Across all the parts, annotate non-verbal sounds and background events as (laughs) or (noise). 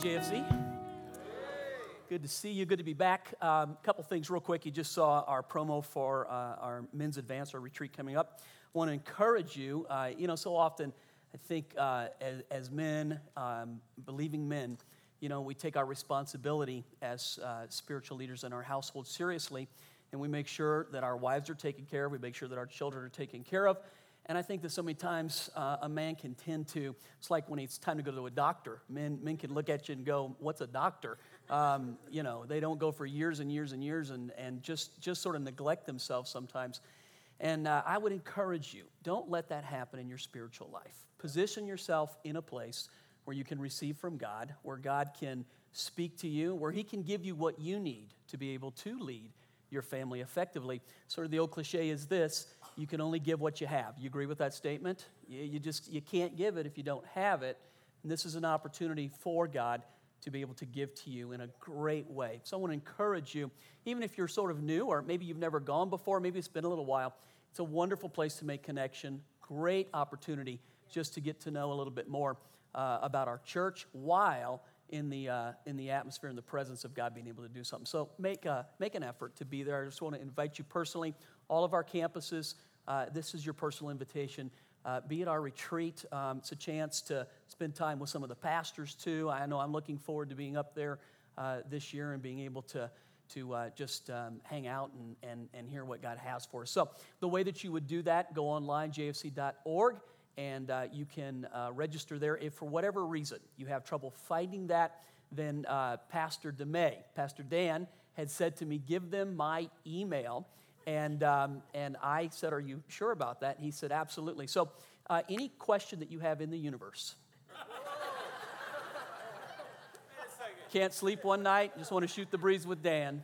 JFC. Good to see you. Good to be back. A um, couple things, real quick. You just saw our promo for uh, our men's advance, our retreat coming up. I want to encourage you. Uh, you know, so often I think uh, as, as, men, um, believing men, you know, we take our responsibility as uh, spiritual leaders in our household seriously, and we make sure that our wives are taken care of. We make sure that our children are taken care of. And I think that so many times uh, a man can tend to, it's like when it's time to go to a doctor. Men, men can look at you and go, What's a doctor? Um, you know, they don't go for years and years and years and, and just, just sort of neglect themselves sometimes. And uh, I would encourage you, don't let that happen in your spiritual life. Position yourself in a place where you can receive from God, where God can speak to you, where He can give you what you need to be able to lead your family effectively. Sort of the old cliche is this you can only give what you have. You agree with that statement? You, you just you can't give it if you don't have it. And this is an opportunity for God to be able to give to you in a great way. So I want to encourage you, even if you're sort of new or maybe you've never gone before, maybe it's been a little while, it's a wonderful place to make connection. Great opportunity just to get to know a little bit more uh, about our church while in the, uh, in the atmosphere and the presence of God being able to do something. So make, uh, make an effort to be there. I just want to invite you personally, all of our campuses, uh, this is your personal invitation. Uh, be at our retreat. Um, it's a chance to spend time with some of the pastors too. I know I'm looking forward to being up there uh, this year and being able to, to uh, just um, hang out and, and, and hear what God has for us. So, the way that you would do that, go online, jfc.org, and uh, you can uh, register there. If for whatever reason you have trouble finding that, then Pastor DeMay, Pastor Dan, had said to me, Give them my email and, um, and I said, Are you sure about that? And he said, Absolutely. So, uh, any question that you have in the universe? (laughs) Can't sleep one night, just want to shoot the breeze with Dan.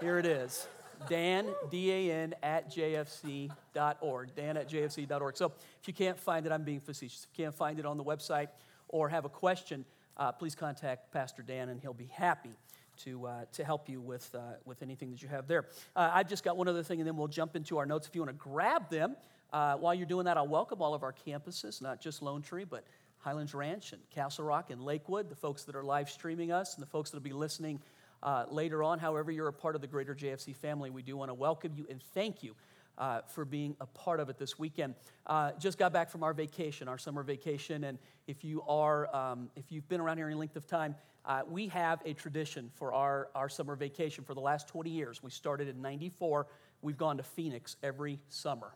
Here it is. Dan, D A N, at jfc.org. Dan at jfc.org. So if you can't find it, I'm being facetious. If you can't find it on the website or have a question, uh, please contact Pastor Dan and he'll be happy to, uh, to help you with, uh, with anything that you have there. Uh, I've just got one other thing, and then we'll jump into our notes. If you want to grab them, uh, while you're doing that, I'll welcome all of our campuses, not just Lone Tree, but Highlands Ranch and Castle Rock and Lakewood, the folks that are live streaming us, and the folks that will be listening uh, later on. However, you're a part of the greater JFC family, we do want to welcome you and thank you. Uh, for being a part of it this weekend. Uh, just got back from our vacation, our summer vacation, and if you are, um, if you've been around here any length of time, uh, we have a tradition for our, our summer vacation for the last 20 years. We started in 94. We've gone to Phoenix every summer.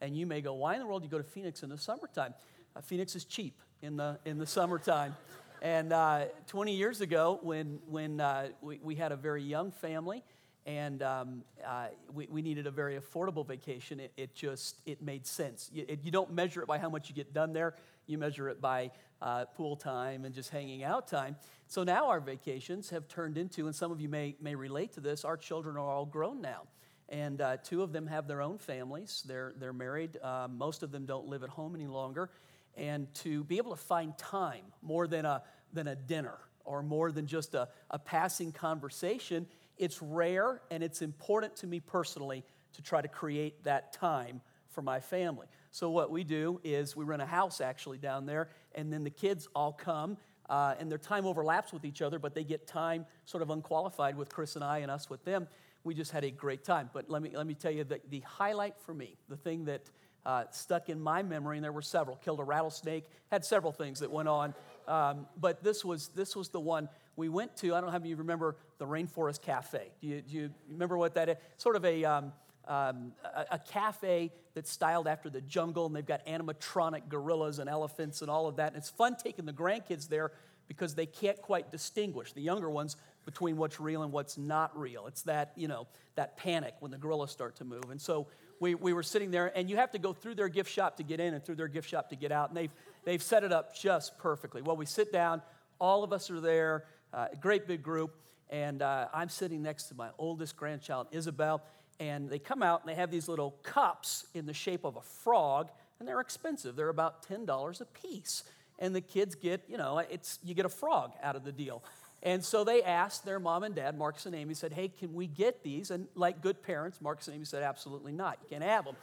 And you may go, why in the world do you go to Phoenix in the summertime? Uh, Phoenix is cheap in the, in the summertime. And uh, 20 years ago, when, when uh, we, we had a very young family, and um, uh, we, we, needed a very affordable vacation. It, it just it made sense. You, it, you, don't measure it by how much you get done there. You measure it by uh, pool time and just hanging out time. So now our vacations have turned into, and some of you may, may relate to this, our children are all grown now. And uh, two of them have their own families. They're, they're married. Uh, most of them don't live at home any longer. And to be able to find time more than a, than a dinner or more than just a, a passing conversation, it's rare and it's important to me personally to try to create that time for my family. So, what we do is we rent a house actually down there, and then the kids all come, uh, and their time overlaps with each other, but they get time sort of unqualified with Chris and I and us with them. We just had a great time. But let me, let me tell you that the highlight for me, the thing that uh, stuck in my memory, and there were several, killed a rattlesnake, had several things that went on. Um, but this was, this was the one we went to. I don't know how many of you remember the Rainforest Cafe. Do you, do you remember what that is? Sort of a. Um, um, a, a, cafe that's styled after the jungle, and they've got animatronic gorillas and elephants and all of that. And it's fun taking the grandkids there because they can't quite distinguish the younger ones between what's real and what's not real. It's that, you know, that panic when the gorillas start to move. And so we, we were sitting there, and you have to go through their gift shop to get in and through their gift shop to get out. And they've, they've set it up just perfectly. Well, we sit down, all of us are there, uh, great big group, and uh, I'm sitting next to my oldest grandchild, Isabel and they come out and they have these little cups in the shape of a frog, and they're expensive. They're about $10 a piece. And the kids get, you know, it's you get a frog out of the deal. And so they asked their mom and dad, Marcus and Amy, said, Hey, can we get these? And like good parents, Marcus and Amy said, Absolutely not. You can't have them.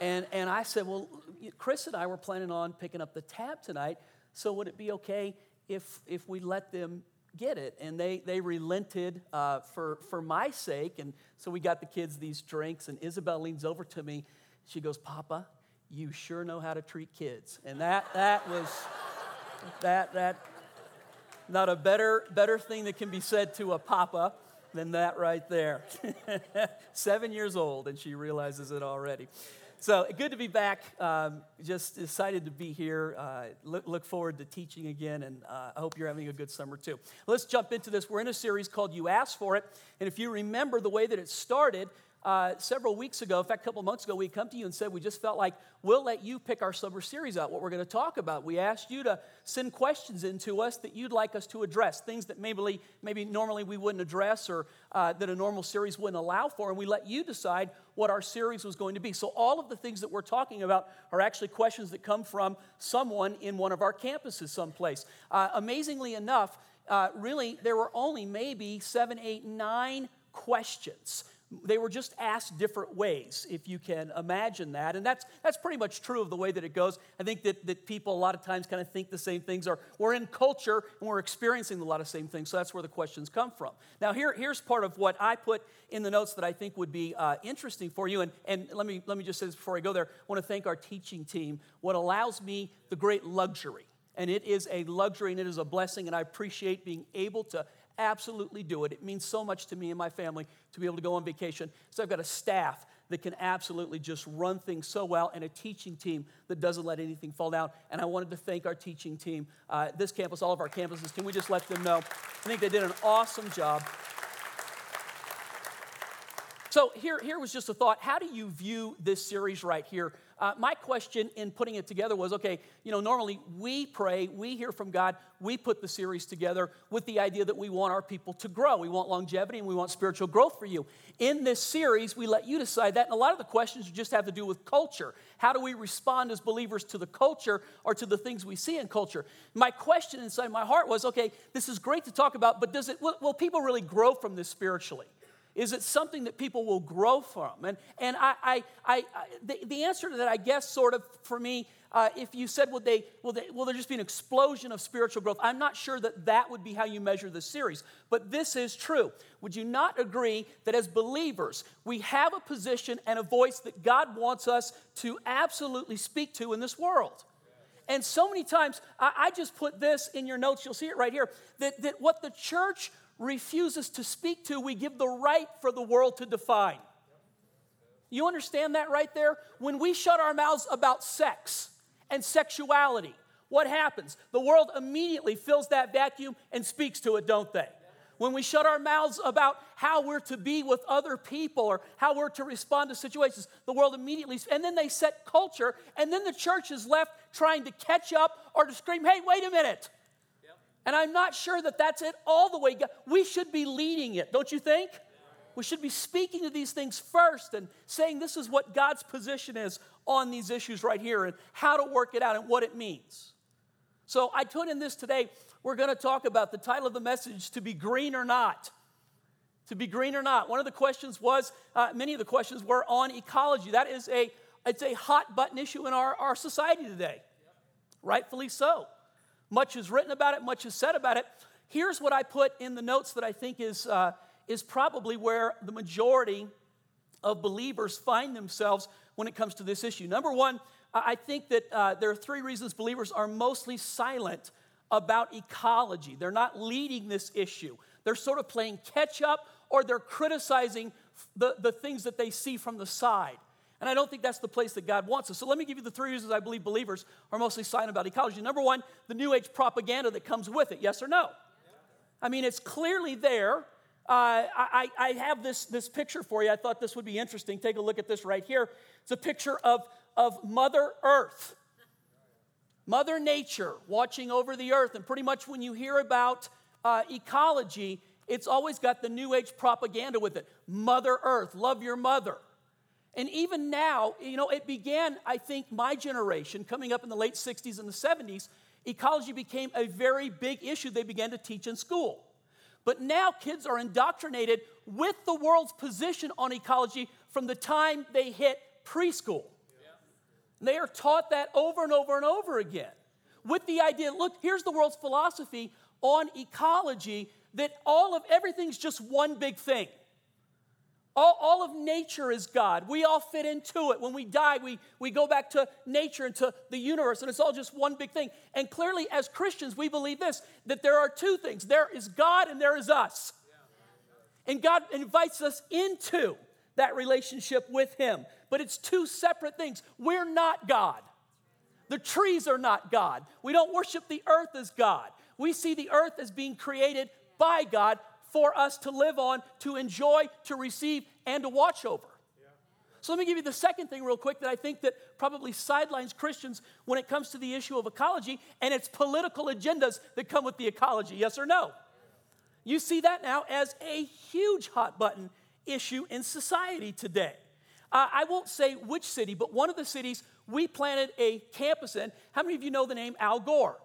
and, and I said, Well, Chris and I were planning on picking up the tab tonight, so would it be okay if, if we let them get it. And they, they relented uh, for, for my sake. And so we got the kids these drinks. And Isabel leans over to me. She goes, Papa, you sure know how to treat kids. And that, that was, that, that, not a better, better thing that can be said to a papa than that right there. (laughs) Seven years old, and she realizes it already. So good to be back. Um, just excited to be here. Uh, look, look, forward to teaching again, and uh, I hope you're having a good summer too. Let's jump into this. We're in a series called You Asked for It. And if you remember the way that it started, uh, several weeks ago, in fact, a couple months ago, we come to you and said we just felt like we'll let you pick our summer series out, what we're going to talk about. We asked you to send questions into us that you'd like us to address, things that maybe, maybe normally we wouldn't address or uh, that a normal series wouldn't allow for, and we let you decide what our series was going to be. So, all of the things that we're talking about are actually questions that come from someone in one of our campuses someplace. Uh, amazingly enough, uh, really, there were only maybe seven, eight, nine questions they were just asked different ways, if you can imagine that. And that's, that's pretty much true of the way that it goes. I think that, that people a lot of times kind of think the same things, or we're in culture and we're experiencing a lot of same things, so that's where the questions come from. Now, here, here's part of what I put in the notes that I think would be uh, interesting for you. And, and let, me, let me just say this before I go there. I want to thank our teaching team, what allows me the great luxury. And it is a luxury and it is a blessing, and I appreciate being able to absolutely do it. It means so much to me and my family to be able to go on vacation. So I've got a staff that can absolutely just run things so well and a teaching team that doesn't let anything fall down. And I wanted to thank our teaching team, uh, this campus, all of our campuses. Can we just let them know? I think they did an awesome job. So here, here was just a thought. How do you view this series right here? Uh, my question in putting it together was okay, you know, normally we pray, we hear from God, we put the series together with the idea that we want our people to grow. We want longevity and we want spiritual growth for you. In this series, we let you decide that. And a lot of the questions just have to do with culture. How do we respond as believers to the culture or to the things we see in culture? My question inside my heart was okay, this is great to talk about, but does it, will, will people really grow from this spiritually? Is it something that people will grow from? And, and I, I, I, the, the answer to that, I guess, sort of for me, uh, if you said, will, they, will, they, will there just be an explosion of spiritual growth? I'm not sure that that would be how you measure the series, but this is true. Would you not agree that as believers, we have a position and a voice that God wants us to absolutely speak to in this world? And so many times, I, I just put this in your notes, you'll see it right here, that, that what the church refuses to speak to, we give the right for the world to define. You understand that right there? When we shut our mouths about sex and sexuality, what happens? The world immediately fills that vacuum and speaks to it, don't they? When we shut our mouths about how we're to be with other people or how we're to respond to situations, the world immediately, and then they set culture, and then the church is left trying to catch up or to scream, hey, wait a minute. And I'm not sure that that's it all the way. We should be leading it, don't you think? We should be speaking to these things first and saying this is what God's position is on these issues right here and how to work it out and what it means. So I put in this today, we're going to talk about the title of the message to be green or not. To be green or not. One of the questions was, uh, many of the questions were on ecology. That is a, it's a hot button issue in our, our society today. Rightfully so. Much is written about it, much is said about it. Here's what I put in the notes that I think is, uh, is probably where the majority of believers find themselves when it comes to this issue. Number one, I think that uh, there are three reasons believers are mostly silent about ecology. They're not leading this issue, they're sort of playing catch up or they're criticizing the, the things that they see from the side. And I don't think that's the place that God wants us. So let me give you the three reasons I believe believers are mostly silent about ecology. Number one, the New Age propaganda that comes with it. Yes or no? I mean, it's clearly there. Uh, I, I, have this, this picture for you. I thought this would be interesting. Take a look at this right here. It's a picture of, of Mother Earth, Mother Nature watching over the earth. And pretty much when you hear about uh, ecology, it's always got the New Age propaganda with it. Mother Earth, love your mother. And even now, you know, it began, I think, my generation, coming up in the late 60s and the 70s, ecology became a very big issue they began to teach in school. But now kids are indoctrinated with the world's position on ecology from the time they hit preschool. They are taught that over and over and over again. with the idea look, here's the world's philosophy on ecology that all of everything's just one big thing. All, all of nature is God. We all fit into it. When we die, we, we go back to nature and to the universe, and it's all just one big thing. And clearly, as Christians, we believe this that there are two things there is God and there is us. And God invites us into that relationship with Him. But it's two separate things. We're not God. The trees are not God. We don't worship the earth as God. We see the earth as being created by God for us to live on, to enjoy, to receive, and to watch over. So let me give you the second thing real quick that I think that probably sidelines Christians when it comes to the issue of ecology and its political agendas that come with the ecology. Yes or no? You see that now as a huge hot button issue in society today. Uh, I won't say which city, but one of the cities we planted a campus in. How many of you know the name Al Gore?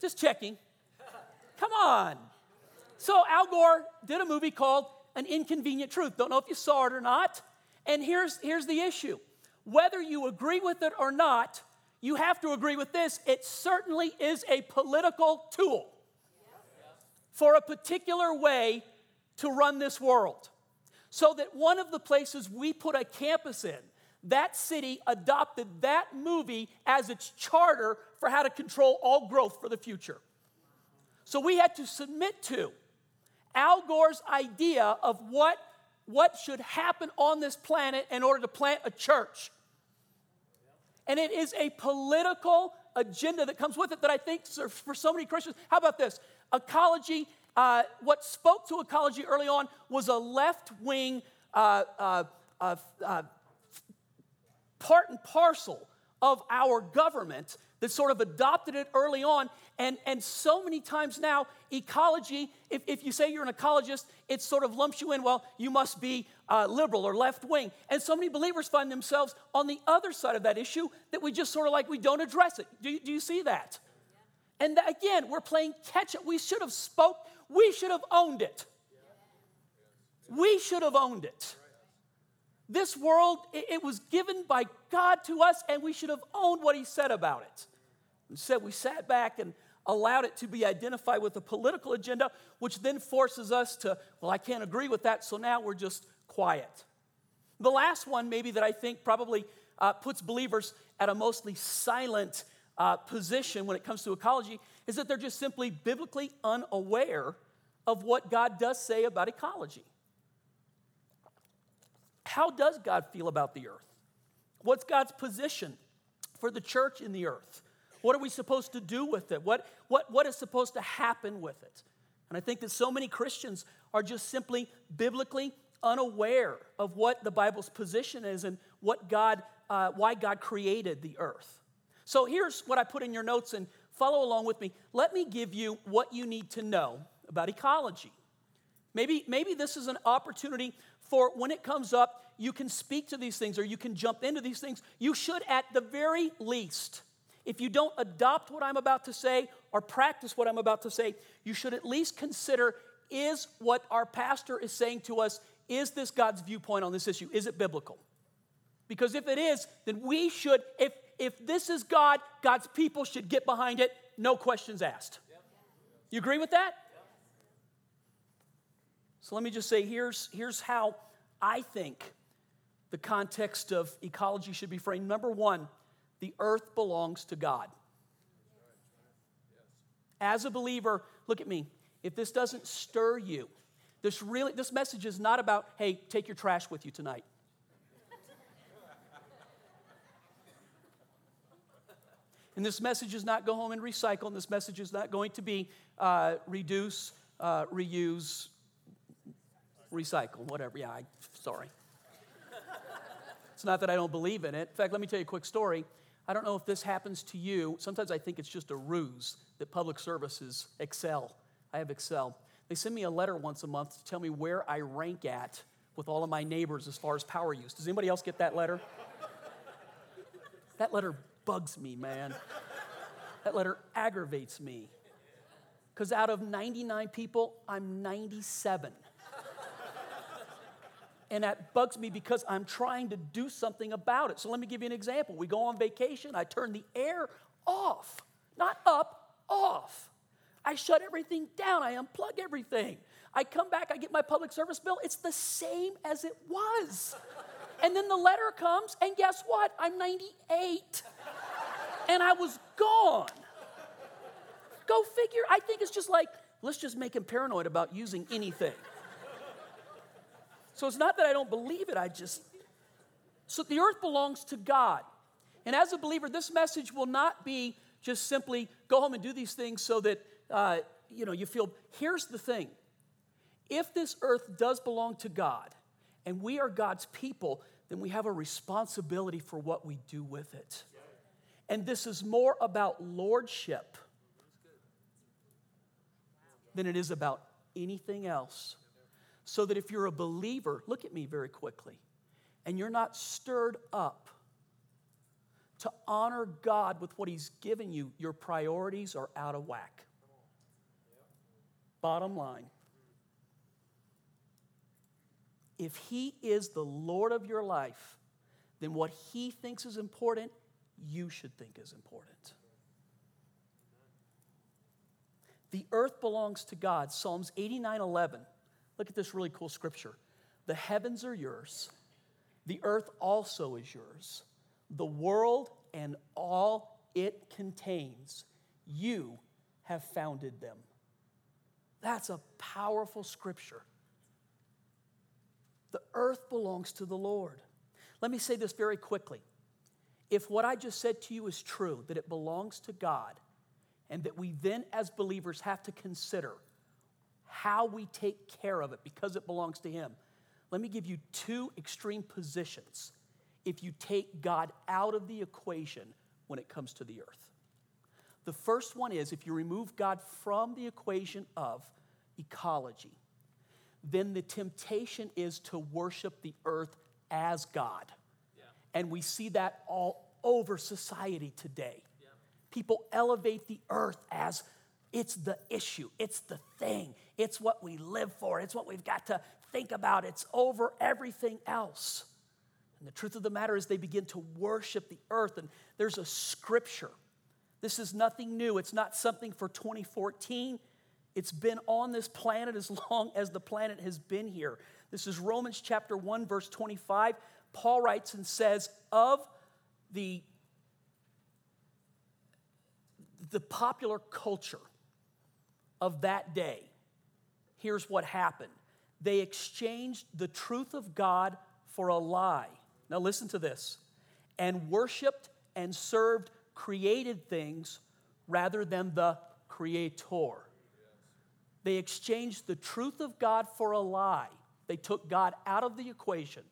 Just checking. Come on. So Al Gore did a movie called An Inconvenient Truth. Don't know if you saw it or not. And here's, here's the issue whether you agree with it or not, you have to agree with this. It certainly is a political tool for a particular way to run this world. So that one of the places we put a campus in, that city adopted that movie as its charter for how to control all growth for the future. So we had to submit to Al Gore's idea of what, what should happen on this planet in order to plant a church. And it is a political agenda that comes with it that I think for so many Christians, how about this? Ecology, uh, what spoke to ecology early on was a left wing uh, uh, uh, uh part and parcel of our government that sort of adopted it early on. And, and so many times now, ecology, if, if you say you're an ecologist, it sort of lumps you in, well, you must be uh, liberal or left wing. And so many believers find themselves on the other side of that issue that we just sort of like we don't address it. Do, do you see that? And again, we're playing catch up. We should have spoke, we should have owned it. We should have owned it. This world, it was given by God to us, and we should have owned what He said about it. Instead, we sat back and allowed it to be identified with a political agenda, which then forces us to, well, I can't agree with that, so now we're just quiet. The last one, maybe, that I think probably uh, puts believers at a mostly silent uh, position when it comes to ecology is that they're just simply biblically unaware of what God does say about ecology. How does God feel about the earth? What's God's position for the church in the earth? What are we supposed to do with it? What, what, what is supposed to happen with it? And I think that so many Christians are just simply biblically unaware of what the Bible's position is and what God, uh, why God created the earth. So here's what I put in your notes and follow along with me. Let me give you what you need to know about ecology. Maybe, maybe this is an opportunity for when it comes up, you can speak to these things or you can jump into these things. You should, at the very least, if you don't adopt what I'm about to say or practice what I'm about to say, you should at least consider is what our pastor is saying to us, is this God's viewpoint on this issue? Is it biblical? Because if it is, then we should, if, if this is God, God's people should get behind it, no questions asked. You agree with that? So let me just say here's, here's how I think the context of ecology should be framed. Number one, the earth belongs to God. As a believer, look at me. If this doesn't stir you, this really this message is not about, hey, take your trash with you tonight. and this message is not go home and recycle, and this message is not going to be uh, reduce, uh, reuse, recycle, whatever. Yeah, I, sorry. it's not that I don't believe in it. In fact, let me tell you a quick story. I don't know if this happens to you. Sometimes I think it's just a ruse that public services Xcel. I have Xcel. They send me a letter once a month to tell me where I rank at with all of my neighbors as far as power use. Does anybody else get that letter? that letter bugs me, man. That letter aggravates me. Because out of 99 people, I'm 97 and that bugs me because I'm trying to do something about it. So let me give you an example. We go on vacation, I turn the air off, not up, off. I shut everything down, I unplug everything. I come back, I get my public service bill, it's the same as it was. And then the letter comes, and guess what? I'm 98. And I was gone. Go figure. I think it's just like, let's just make him paranoid about using anything. So it's not that I don't believe it, I just. So the earth belongs to God. And as a believer, this message will not be just simply go home and do these things so that uh, you know you feel. Here's the thing: if this earth does belong to God, and we are God's people, then we have a responsibility for what we do with it. And this is more about lordship than it is about anything else. So that if you're a believer, look at me very quickly, and you're not stirred up to honor God with what He's given you, your priorities are out of whack. Bottom line if He is the Lord of your life, then what He thinks is important, you should think is important. The earth belongs to God. Psalms 89 11. Look at this really cool scripture. The heavens are yours, the earth also is yours, the world and all it contains. You have founded them. That's a powerful scripture. The earth belongs to the Lord. Let me say this very quickly. If what I just said to you is true, that it belongs to God, and that we then as believers have to consider how we take care of it because it belongs to Him, let me give you two extreme positions if you take God out of the equation when it comes to the earth. The first one is if you remove God from the equation of ecology, then the temptation is to worship the earth as God. Yeah. And we see that all over society today. Yeah. People elevate the earth as it's the issue, it's the thing, it's what we live for, it's what we've got to think about, it's over everything else. And the truth of the matter is, they begin to worship the earth. And there's a scripture. This is nothing new, it's not something for 2014. It's been on this planet as (laughs) long as the planet has been here. This is Romans chapter 1, verse 25. Paul writes and says, Of the, the popular culture of that day, here's what happened they exchanged the truth of God for a lie. Now, listen to this and worshiped and served created things rather than the creator. They exchanged the truth of God for a lie. They took God out of the equation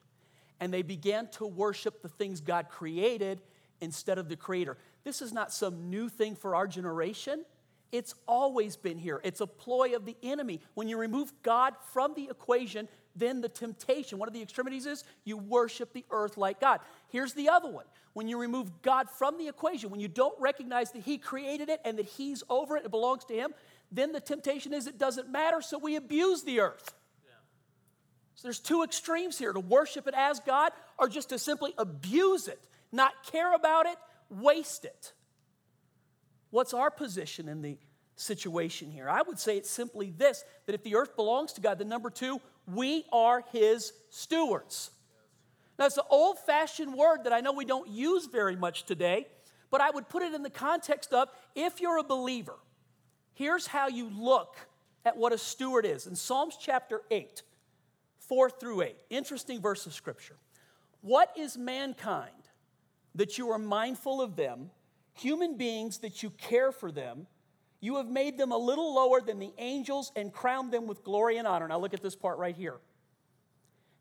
and they began to worship the things God created instead of the Creator. This is not some new thing for our generation. It's always been here. It's a ploy of the enemy. When you remove God from the equation, then the temptation, one of the extremities is you worship the earth like God. Here's the other one. When you remove God from the equation, when you don't recognize that He created it and that He's over it, it belongs to Him, then the temptation is it doesn't matter, so we abuse the earth. Yeah. So there's two extremes here to worship it as God or just to simply abuse it, not care about it, waste it. What's our position in the situation here? I would say it's simply this that if the earth belongs to God, then number two, we are his stewards. Now, it's an old fashioned word that I know we don't use very much today, but I would put it in the context of if you're a believer, Here's how you look at what a steward is. In Psalms chapter 8, 4 through 8, interesting verse of scripture. What is mankind that you are mindful of them, human beings that you care for them? You have made them a little lower than the angels and crowned them with glory and honor. Now, look at this part right here.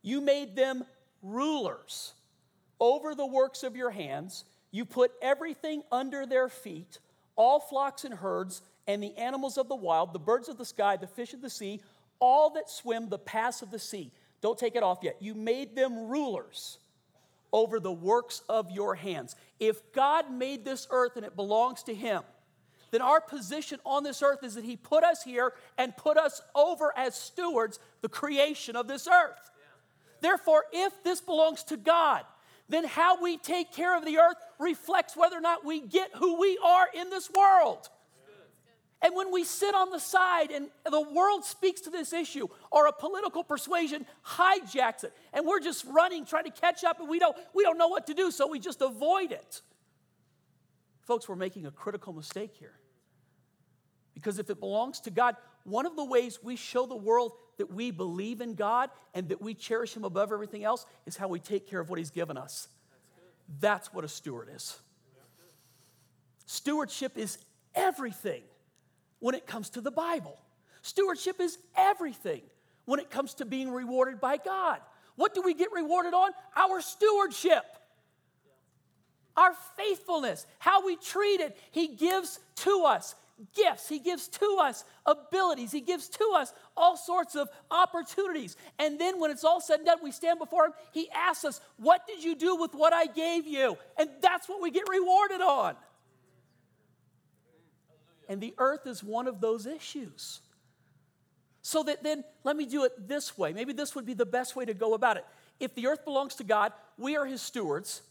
You made them rulers over the works of your hands. You put everything under their feet, all flocks and herds and the animals of the wild, the birds of the sky, the fish of the sea, all that swim the paths of the sea. Don't take it off yet. You made them rulers over the works of your hands. If God made this earth and it belongs to Him, then our position on this earth is that He put us here and put us over as stewards the creation of this earth. Therefore, if this belongs to God, then how we take care of the earth reflects whether or not we get who we are in this world. And when we sit on the side and the world speaks to this issue or a political persuasion hijacks it and we're just running trying to catch up and we don't we don't know what to do so we just avoid it. Folks, we're making a critical mistake here. Because if it belongs to God, one of the ways we show the world that we believe in God and that we cherish him above everything else is how we take care of what he's given us. That's, That's what a steward is. Stewardship is everything when it comes to the Bible. Stewardship is everything when it comes to being rewarded by God. What do we get rewarded on? Our stewardship, our faithfulness, how we treat it. He gives to us gifts, He gives to us abilities, He gives to us all sorts of opportunities. And then when it's all said and done, we stand before Him. He asks us, What did you do with what I gave you? And that's what we get rewarded on. And the earth is one of those issues. So that then, let me do it this way. Maybe this would be the best way to go about it. If the earth belongs to God, we are his stewards.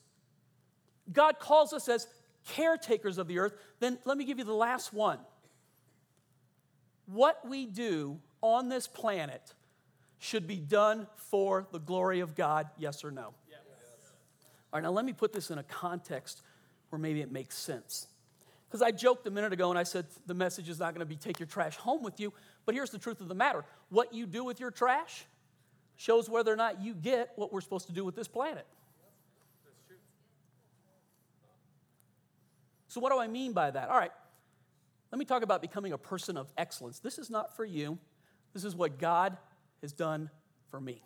God calls us as caretakers of the earth. Then let me give you the last one. What we do on this planet should be done for the glory of God, yes or no? Yes. All right, now let me put this in a context where maybe it makes sense. Because I joked a minute ago and I said the message is not going to be take your trash home with you. But here's the truth of the matter what you do with your trash shows whether or not you get what we're supposed to do with this planet. So, what do I mean by that? All right, let me talk about becoming a person of excellence. This is not for you, this is what God has done for me.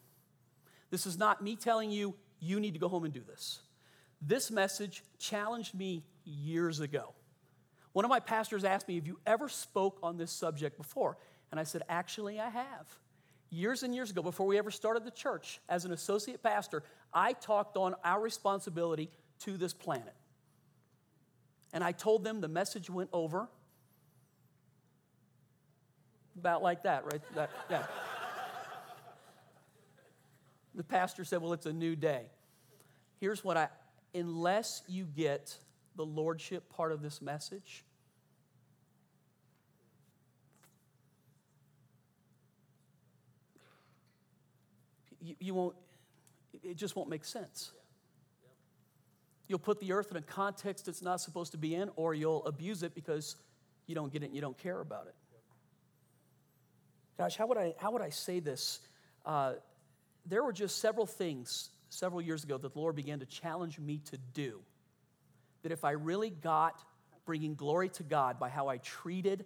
This is not me telling you, you need to go home and do this. This message challenged me years ago. One of my pastors asked me, Have you ever spoke on this subject before? And I said, Actually, I have. Years and years ago, before we ever started the church, as an associate pastor, I talked on our responsibility to this planet. And I told them the message went over about like that, right? That, yeah. the pastor said, Well, it's a new day. Here's what I, unless you get the lordship part of this message? You, you won't, it just won't make sense. You'll put the earth in a context it's not supposed to be in, or you'll abuse it because you don't get it and you don't care about it. Gosh, how would I, how would I say this? Uh, there were just several things several years ago that the Lord began to challenge me to do that if I really got bringing glory to God by how I treated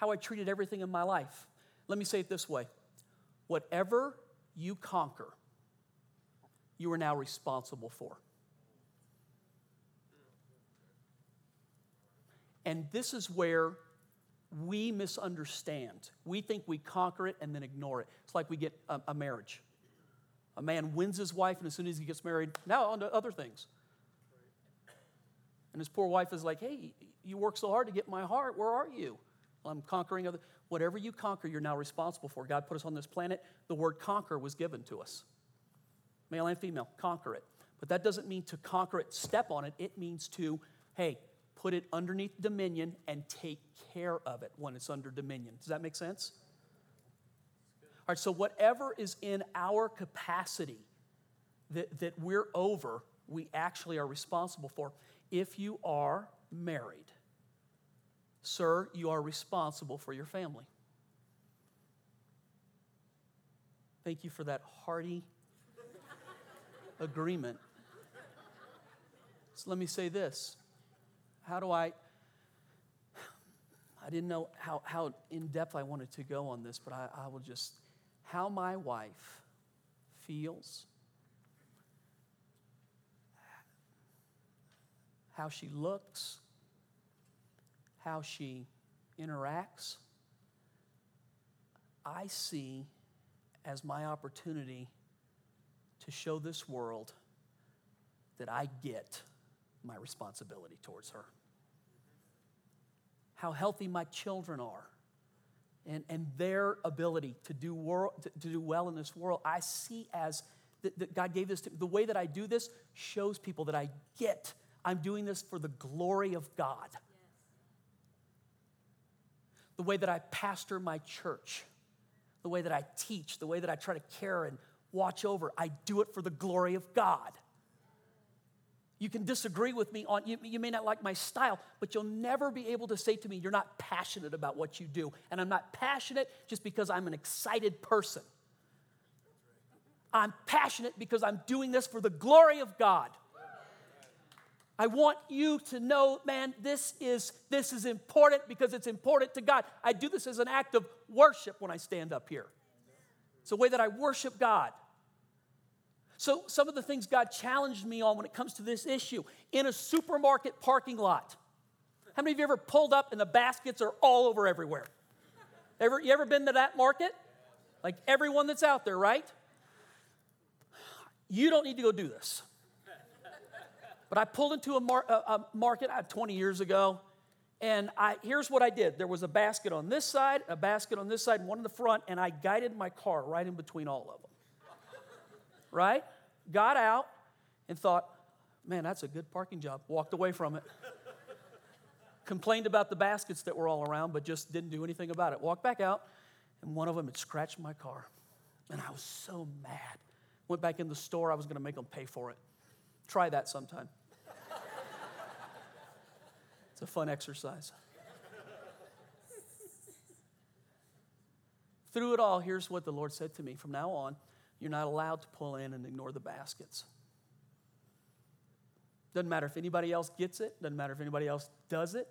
how I treated everything in my life. Let me say it this way. Whatever you conquer, you are now responsible for. And this is where we misunderstand. We think we conquer it and then ignore it. It's like we get a, a marriage. A man wins his wife, and as soon as he gets married, now on to other things. And his poor wife is like, hey, you work so hard to get my heart. Where are you? Well, I'm conquering other. Whatever you conquer, you're now responsible for. God put us on this planet. The word conquer was given to us male and female, conquer it. But that doesn't mean to conquer it, step on it. It means to, hey, put it underneath dominion and take care of it when it's under dominion. Does that make sense? All right, so whatever is in our capacity that, that we're over, we actually are responsible for if you are married, sir, you are responsible for your family. Thank you for that hearty (laughs) agreement. So let me say this. How do I? I didn't know how, how in depth I wanted to go on this, but I, I will just. How my wife feels how she looks, how she interacts, I see as my opportunity to show this world that I get my responsibility towards her. How healthy my children are and, and their ability to do, world, to, to do well in this world, I see as that, that God gave this to the way that I do this shows people that I get I'm doing this for the glory of God. The way that I pastor my church, the way that I teach, the way that I try to care and watch over, I do it for the glory of God. You can disagree with me on, you, you, may not like my style, but you'll never be able to say to me, you're not passionate about what you do. And I'm not passionate just because I'm an excited person. I'm passionate because I'm doing this for the glory of God. I want you to know, man, this is, this is important because it's important to God. I do this as an act of worship when I stand up here. It's a way that I worship God. So, some of the things God challenged me on when it comes to this issue in a supermarket parking lot. How many of you ever pulled up and the baskets are all over everywhere? Ever, you ever been to that market? Like everyone that's out there, right? You don't need to go do this. But I pulled into a, mar- a, market uh, 20 years ago, and I, here's what I did there was a basket on this side, a basket on this side, one in the front, and I guided my car right in between all of them right? Got out and thought, man, that's a good parking job. Walked away from it. Complained about the baskets that were all around, but just didn't do anything about it. Walked back out, and one of them had scratched my car. And I was so mad. Went back in the store, I was gonna make them pay for it. Try that sometime. It's a fun exercise. Through it all, here's what the Lord said to me from now on you're not allowed to pull in and ignore the baskets. Doesn't matter if anybody else gets it, doesn't matter if anybody else does it.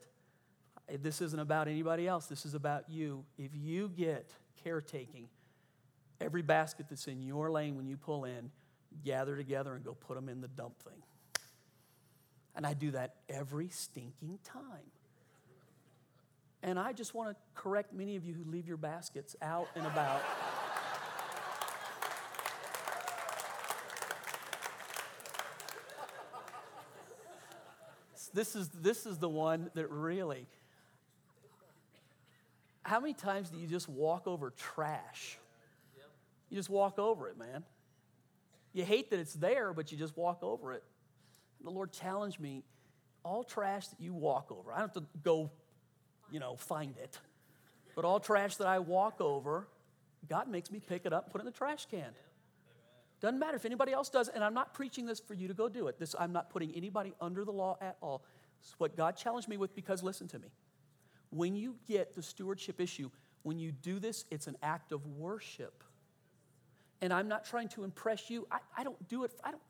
This isn't about anybody else, this is about you. If you get caretaking, every basket that's in your lane when you pull in, gather together and go put them in the dump thing. And I do that every stinking time. And I just want to correct many of you who leave your baskets out and about. (laughs) this is, this is the one that really. How many times do you just walk over trash? You just walk over it, man. You hate that it's there, but you just walk over it. The Lord challenged me all trash that you walk over, I don't have to go, you know, find it, but all trash that I walk over, God makes me pick it up and put it in the trash can. Doesn't matter if anybody else does, and I'm not preaching this for you to go do it. This, I'm not putting anybody under the law at all. It's what God challenged me with because listen to me. When you get the stewardship issue, when you do this, it's an act of worship. And I'm not trying to impress you. I, I don't do it. I don't,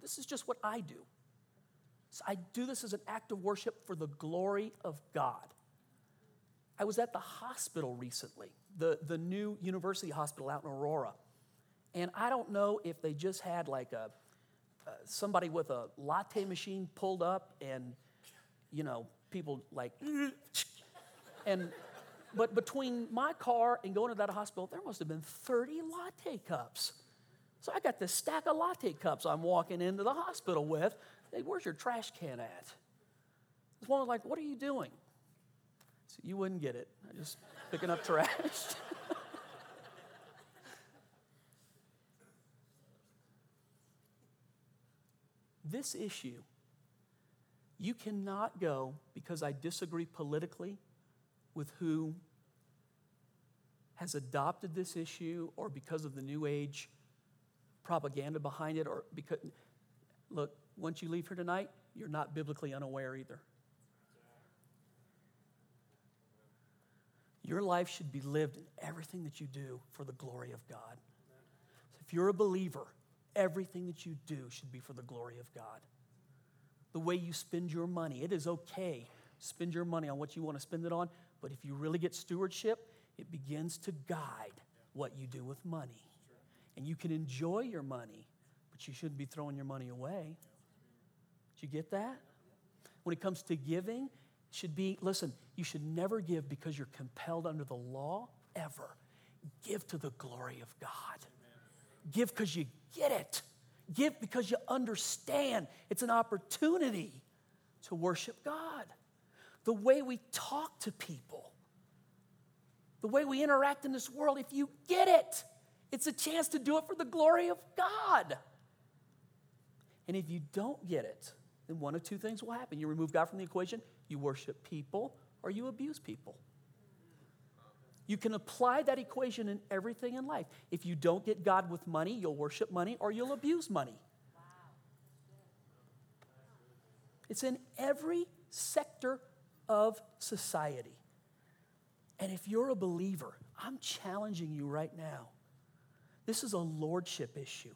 this is just what I do. So I do this as an act of worship for the glory of God. I was at the hospital recently, the, the new university hospital out in Aurora. And I don't know if they just had like a uh, somebody with a latte machine pulled up and you know people like (laughs) and but between my car and going to that hospital there must have been 30 latte cups so i got this stack of latte cups i'm walking into the hospital with hey, where's your trash can at? This woman was like what are you doing? So you wouldn't get it. I'm just picking up trash. (laughs) This issue, you cannot go because I disagree politically with who has adopted this issue or because of the new age propaganda behind it or because look once you leave here tonight you're not biblically unaware either your life should be lived in everything that you do for the glory of god so if you're a believer Everything that you do should be for the glory of God. The way you spend your money, it is okay. Spend your money on what you want to spend it on, but if you really get stewardship, it begins to guide what you do with money. And you can enjoy your money, but you shouldn't be throwing your money away. You get that? When it comes to giving, should be listen, you should never give because you're compelled under the law, ever. Give to the glory of God. Give because you get it. Give because you understand it's an opportunity to worship God. The way we talk to people, the way we interact in this world, if you get it, it's a chance to do it for the glory of God. And if you don't get it, then one of two things will happen. You remove God from the equation, you worship people, or you abuse people. You can apply that equation in everything in life. If you don't get God with money, you'll worship money or you'll abuse money. It's in every sector of society. And if you're a believer, I'm challenging you right now. This is a lordship issue.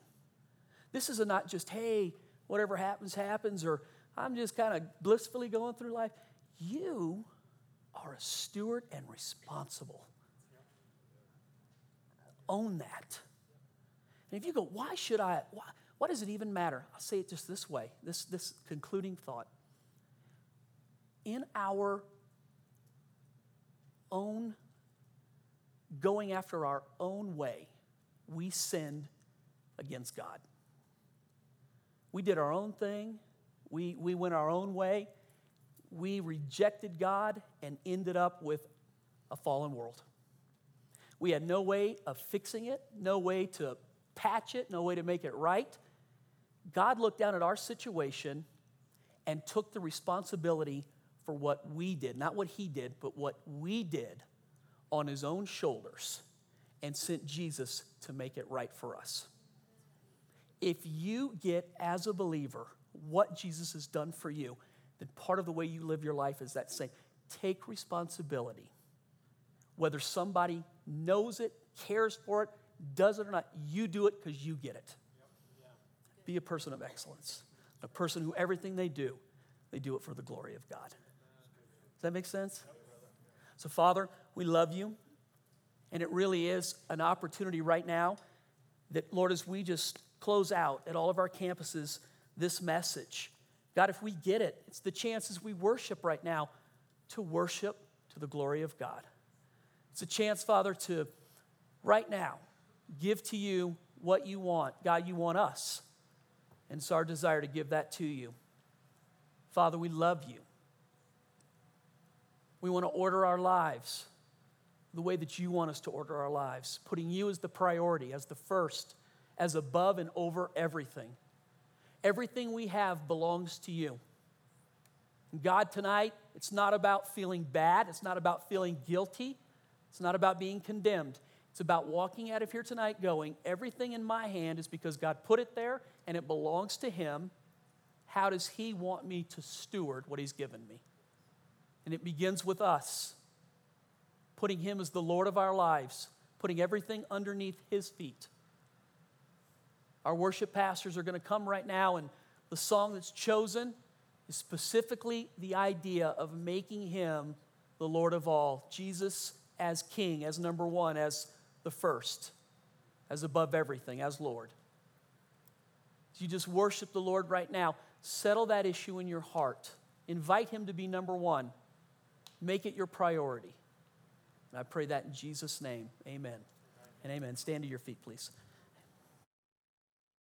This is a not just, hey, whatever happens, happens, or I'm just kind of blissfully going through life. You are a steward and responsible. Own that. And if you go, why should I? Why, what does it even matter? I'll say it just this way this, this concluding thought. In our own going after our own way, we sinned against God. We did our own thing, we, we went our own way, we rejected God and ended up with a fallen world. We had no way of fixing it, no way to patch it, no way to make it right. God looked down at our situation and took the responsibility for what we did, not what he did, but what we did on his own shoulders and sent Jesus to make it right for us. If you get, as a believer, what Jesus has done for you, then part of the way you live your life is that same. Take responsibility. Whether somebody knows it, cares for it, does it or not, you do it because you get it. Be a person of excellence, a person who everything they do, they do it for the glory of God. Does that make sense? So, Father, we love you. And it really is an opportunity right now that, Lord, as we just close out at all of our campuses this message, God, if we get it, it's the chances we worship right now to worship to the glory of God. It's a chance, Father, to right now give to you what you want. God, you want us. And it's our desire to give that to you. Father, we love you. We want to order our lives the way that you want us to order our lives, putting you as the priority, as the first, as above and over everything. Everything we have belongs to you. God, tonight, it's not about feeling bad, it's not about feeling guilty, it's not about being condemned. It's about walking out of here tonight going, everything in my hand is because God put it there and it belongs to Him. How does He want me to steward what He's given me? And it begins with us, putting Him as the Lord of our lives, putting everything underneath His feet. Our worship pastors are going to come right now, and the song that's chosen is specifically the idea of making Him the Lord of all, Jesus as King, as number one, as the first, as above everything, as Lord. you just worship the Lord right now, settle that issue in your heart. Invite Him to be number one. Make it your priority. And I pray that in Jesus' name. Amen and amen. Stand to your feet, please.